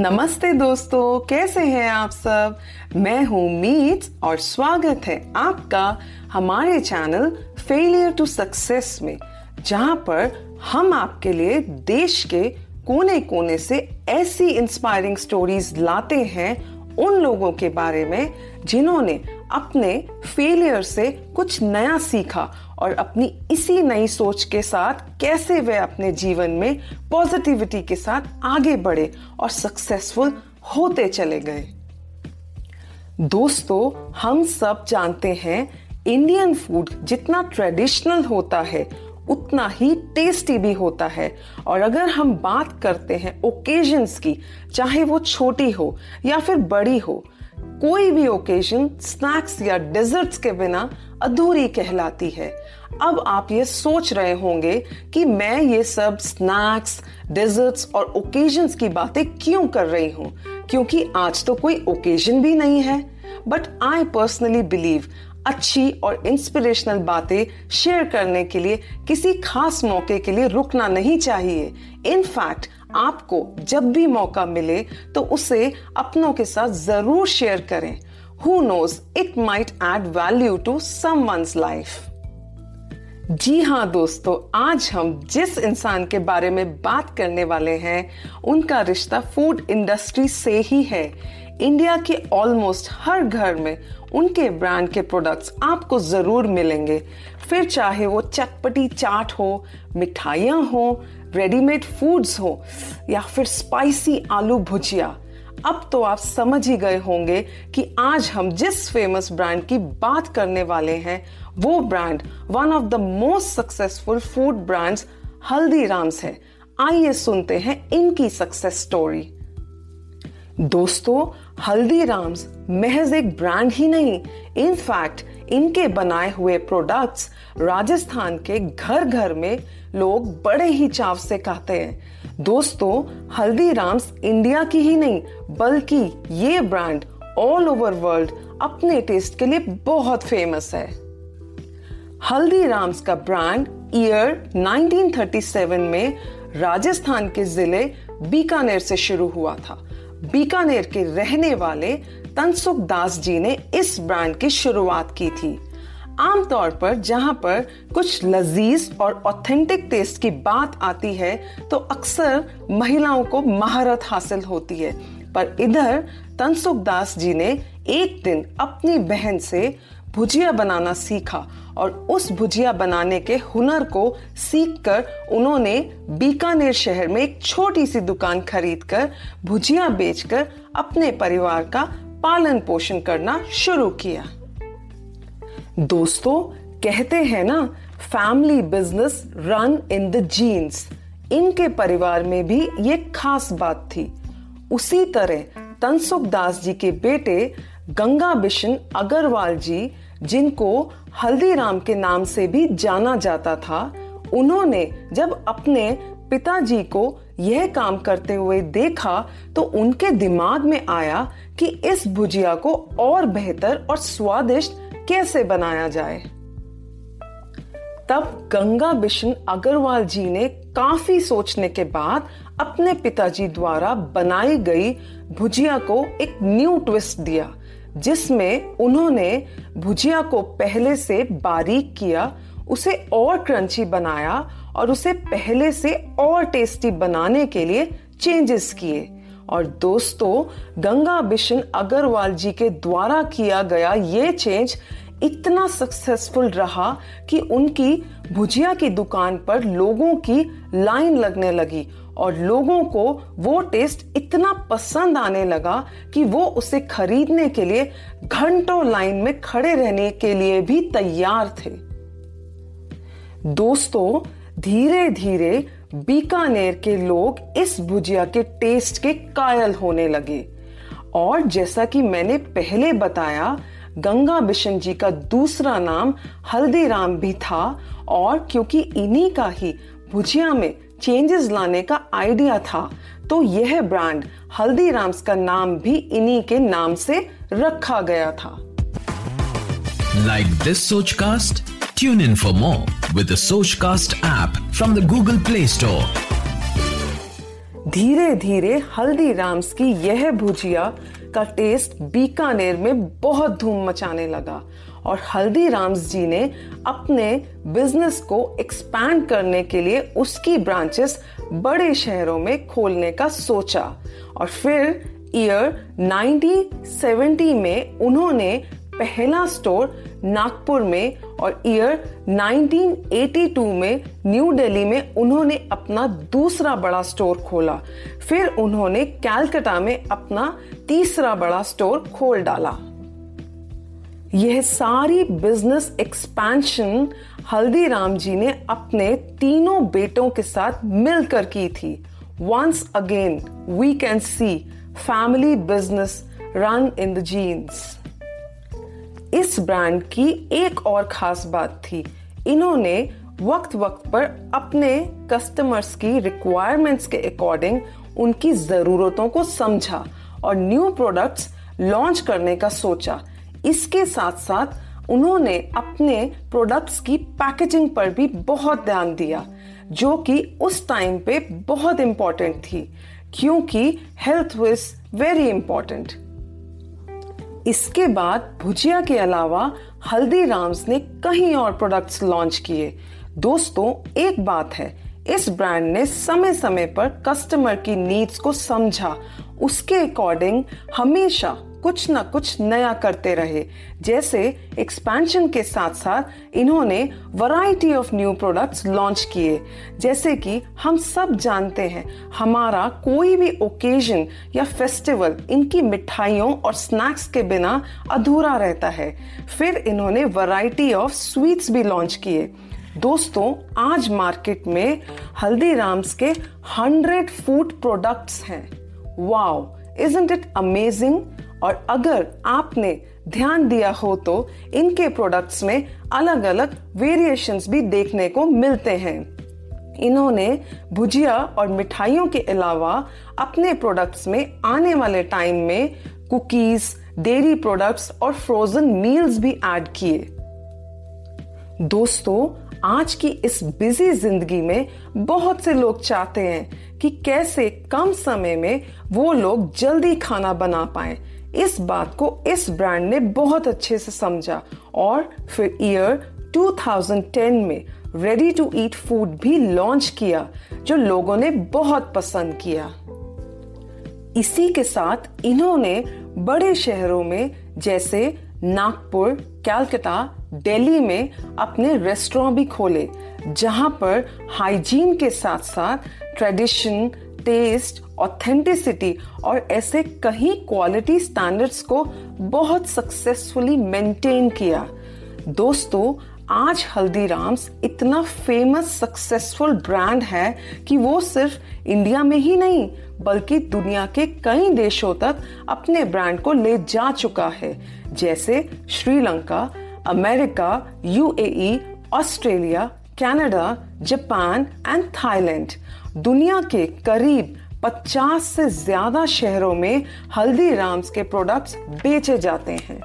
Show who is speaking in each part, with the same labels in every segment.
Speaker 1: नमस्ते दोस्तों, कैसे हैं आप सब? मैं हूँ मीत और स्वागत है आपका हमारे चैनल फेलियर टू सक्सेस में, जहाँ पर हम आपके लिए देश के कोने कोने से ऐसी इंस्पायरिंग स्टोरीज लाते हैं उन लोगों के बारे में जिन्होंने अपने फेलियर से कुछ नया सीखा और अपनी इसी नई सोच के साथ कैसे वे अपने जीवन में पॉजिटिविटी के साथ आगे बढ़े और सक्सेसफुल होते चले गए। दोस्तों, हम सब जानते हैं इंडियन फ़ूड जितना ट्रेडिशनल होता है उतना ही टेस्टी भी होता है। और अगर हम बात करते हैं ओकेजन्स की, चाहे वो छोटी हो या फिर बड़ी हो, कोई भी ओकेजन स्नैक्स या डेजर्ट्स के बिना अधूरी कहलाती है। अब आप ये सोच रहे होंगे कि मैं ये सब स्नैक्स डेजर्ट्स और ओकेजन्स की बातें क्यों कर रही हूँ? क्योंकि आज तो कोई ओकेजन भी नहीं है। बट आई पर्सनली बिलीव अच्छी और इंस्पिरेशनल बातें शेयर करने के लिए, किसी खास मौके के लिए रुकना नहीं चाहिए। इनफैक्ट आपको जब भी मौका मिले तो उसे अपनों के साथ ज़रूर शेयर करें। Who knows it might add value to someone's life जी हाँ दोस्तों, आज हम जिस इंसान के बारे में बात करने वाले हैं, उनका रिश्ता फ़ूड इंडस्ट्री से ही है। इंडिया के ऑलमोस्ट हर घर में उनके ब्रांड के प्रोडक्ट्स आपको ज़रूर मिलेंगे। फिर चाहे वो चटपटी चाट हो, मिठाइयाँ हो रेडीमेड फूड्स हो, या फिर स्पाइसी आलू भुजिया, अब तो आप समझ ही गए होंगे कि आज हम जिस फ़ेमस ब्रांड की बात करने वाले हैं, वो brand one of the most successful food brands Haldiram's है। आइए सुनते हैं इनकी सक्सेस स्टोरी दोस्तों, हल्दीराम्स महज एक ब्रांड ही नहीं इनफैक्ट इनके बनाए हुए प्रोडक्ट्स राजस्थान के घर घर में लोग बड़े ही चाव से खाते हैं। दोस्तों, हल्दीराम्स इंडिया की ही नहीं, बल्कि ये ब्रांड ऑल ओवर वर्ल्ड अपने टेस्ट के लिए बहुत फ़ेमस है। हल्दीराम्स का ब्रांड ईयर 1937 में राजस्थान के ज़िले बीकानेर से शुरू हुआ था। बीकानेर के रहने वाले तनसुख दास जी ने इस ब्रांड की शुरुआत की थी। आमतौर पर जहाँ पर कुछ लजीज और ऑथेंटिक टेस्ट की बात आती है तो अक्सर महिलाओं को महारत हासिल होती है। पर इधर तनसुख दास जी ने एक दिन अपनी बहन से भुजिया बनाना सीखा और उस भुजिया बनाने के हुनर को सीखकर उन्होंने बीकानेर शहर में एक छोटी सी दुकान खरीदकर भुजिया बेचकर अपने परिवार का पालन पोषण करना शुरू किया। दोस्तों, कहते हैं ना family business run in the genes इनके परिवार में भी ये खास बात थी। उसी तरह तनसुख दास जी के बेटे गंगा बिशन अग्रवाल जी, जिनको हल्दीराम के नाम से भी जाना जाता था, उन्होंने जब अपने पिताजी को यह काम करते हुए देखा तो उनके दिमाग में आया कि इस भुजिया को और बेहतर और स्वादिष्ट कैसे बनाया जाए। तब गंगा बिशन अग्रवाल जी ने काफ़ी सोचने के बाद अपने पिताजी द्वारा बनाई गई भुजिया को एक न्यू ट्विस्ट दिया। जिसमें उन्होंने भुजिया को पहले से बारीक किया, उसे और क्रंची बनाया और उसे पहले से और टेस्टी बनाने के लिए चेंजेस किए। और दोस्तों, गंगा बिशन अग्रवाल जी के द्वारा किया गया ये चेंज इतना सक्सेसफुल रहा कि उनकी भुजिया की दुकान पर लोगों की लाइन लगने लगी और लोगों को वो टेस्ट इतना पसंद आने लगा कि वो उसे खरीदने के लिए घंटों लाइन में खड़े रहने के लिए भी तैयार थे। दोस्तों धीरे धीरे बीकानेर के लोग इस भुजिया के टेस्ट के कायल होने लगे। और जैसा कि मैंने पहले बताया गंगा बिशन जी का दूसरा नाम हल्दीराम भी था और क्योंकि इन्हीं का ही भुजिया में चेंजेस लाने का आइडिया था तो यह ब्रांड हल्दीराम्स का नाम भी इन्हीं के नाम से रखा गया था।
Speaker 2: Like this Sochcast tune in for more with Sochcast app from the Google Play Store
Speaker 1: धीरे धीरे हल्दीराम्स की यह भुजिया का टेस्ट बीकानेर में बहुत धूम मचाने लगा और हल्दीराम्स जी ने अपने बिज़नेस को एक्सपैंड करने के लिए उसकी ब्रांचेस बड़े शहरों में खोलने का सोचा और फिर ईयर 1970 में उन्होंने पहला स्टोर नागपुर में और ईयर 1982 में न्यू दिल्ली में उन्होंने अपना दूसरा बड़ा स्टोर खोला। फिर उन्होंने कैलकाटा में अपना तीसरा बड़ा स्टोर खोल डाला। यह सारी बिज़नेस एक्सपेंशन हल्दीराम जी ने अपने तीनों बेटों के साथ मिलकर की थी। Once again we can see family business run in the genes इस ब्रांड की एक और खास बात थी। इन्होंने वक्त वक्त पर अपने कस्टमर्स की रिक्वायरमेंट्स के अकॉर्डिंग उनकी जरूरतों को समझा और न्यू प्रोडक्ट्स लॉन्च करने का सोचा। इसके साथ साथ उन्होंने अपने प्रोडक्ट्स की पैकेजिंग पर भी बहुत ध्यान दिया, जो कि उस टाइम पे बहुत इंपॉर्टेंट थी, क्योंकि हेल्थ वेरी इंपॉर्टेंट इसके बाद भुजिया के अलावा हल्दीराम्स ने कहीं और प्रोडक्ट्स लॉन्च किए। दोस्तों, एक बात है, इस ब्रांड ने समय समय पर कस्टमर की नीड्स को समझा। उसके अकॉर्डिंग हमेशा कुछ ना कुछ नया करते रहे। जैसे एक्सपेंशन के साथ साथ इन्होंने variety of new products launch किए। जैसे कि हम सब जानते हैं, हमारा कोई भी ओकेजन या फेस्टिवल इनकी मिठाइयों और स्नैक्स के बिना अधूरा रहता है। फिर इन्होंने वैरायटी ऑफ़ स्वीट्स भी लॉन्च किए। दोस्तों, आज मार्केट में हल्दीराम्स के हंड्रेड फ़ूड प्रोडक्ट्स हैं। वाओ इजंट इट अमेजिंग और अगर आपने ध्यान दिया हो तो इनके प्रोडक्ट्स में अलग अलग वेरिएशंस भी देखने को मिलते हैं। इन्होंने भुजिया और मिठाइयों के अलावा अपने प्रोडक्ट्स में आने वाले टाइम में कुकीज डेयरी प्रोडक्ट्स और फ्रोजन मील्स भी ऐड किए। दोस्तों, आज की इस बिज़ी ज़िंदगी में बहुत से लोग चाहते हैं कि कैसे कम समय में वो लोग जल्दी खाना बना पाए। इस बात को इस ब्रांड ने बहुत अच्छे से समझा और फिर ईयर 2010 में रेडी टू ईट फ़ूड भी लॉन्च किया, जो लोगों ने बहुत पसंद किया। इसी के साथ इन्होंने बड़े शहरों में, जैसे नागपुर कैलकाटा दिल्ली में अपने रेस्टोरेंट भी खोले, जहाँ पर हाइजीन के साथ साथ ट्रेडिशन टेस्ट ऑथेंटिसिटी और ऐसे कहीं क्वालिटी स्टैंडर्ड्स को बहुत सक्सेसफुली मेंटेन किया। दोस्तों, आज हल्दीराम्स इतना फ़ेमस सक्सेसफुल ब्रांड है कि वो सिर्फ़ इंडिया में ही नहीं, बल्कि दुनिया के कई देशों तक अपने ब्रांड को ले जा चुका है। जैसे Sri Lanka, America UAE Australia Canada, Japan and Thailand, दुनिया के करीब 50 से ज़्यादा शहरों में हल्दीराम्स के प्रोडक्ट्स बेचे जाते हैं।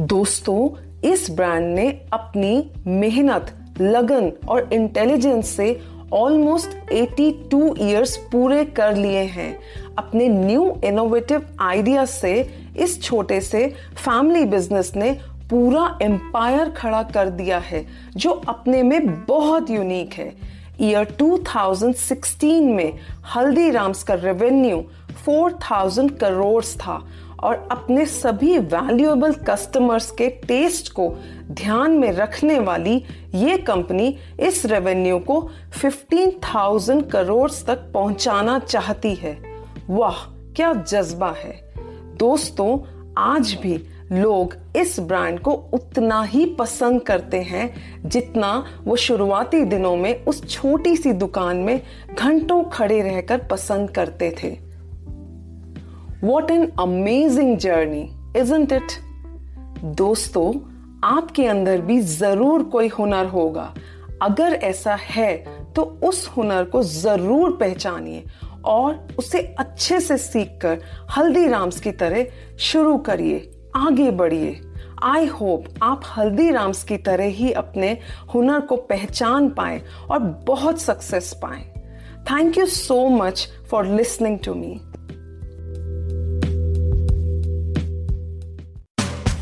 Speaker 1: दोस्तों, इस ब्रांड ने अपनी मेहनत, लगन और इंटेलिजेंस से ऑलमोस्ट 82 इयर्स पूरे कर लिए हैं। अपने न्यू इनोवेटिव आइडिया से, इस छोटे से फैमिली बिज़नेस ने पूरा एम्पायर खड़ा कर दिया है जो अपने में बहुत यूनिक है। ईयर 2016 में हल्दीराम्स का रेवेन्यू 4000 करोड़ था और अपने सभी वैल्यूएबल कस्टमर्स के टेस्ट को ध्यान में रखने वाली ये कंपनी इस रेवेन्यू को 15,000 करोड़ तक पहुंचाना चाहती है। वाह क्या जज्बा है। दोस्तों आज भी लोग इस ब्रांड को उतना ही पसंद करते हैं जितना वो शुरुआती दिनों में उस छोटी सी दुकान में घंटों खड़े रहकर पसंद करते थे। What an amazing journey isn't it दोस्तों, आपके अंदर भी ज़रूर कोई हुनर होगा। अगर ऐसा है तो उस हुनर को ज़रूर पहचानिए और उसे अच्छे से सीखकर हल्दीराम्स की तरह शुरू करिए। आगे बढ़िए। आई होप आप हल्दीराम्स की तरह ही अपने हुनर को पहचान पाए और बहुत सक्सेस पाए। Thank you so much for listening to me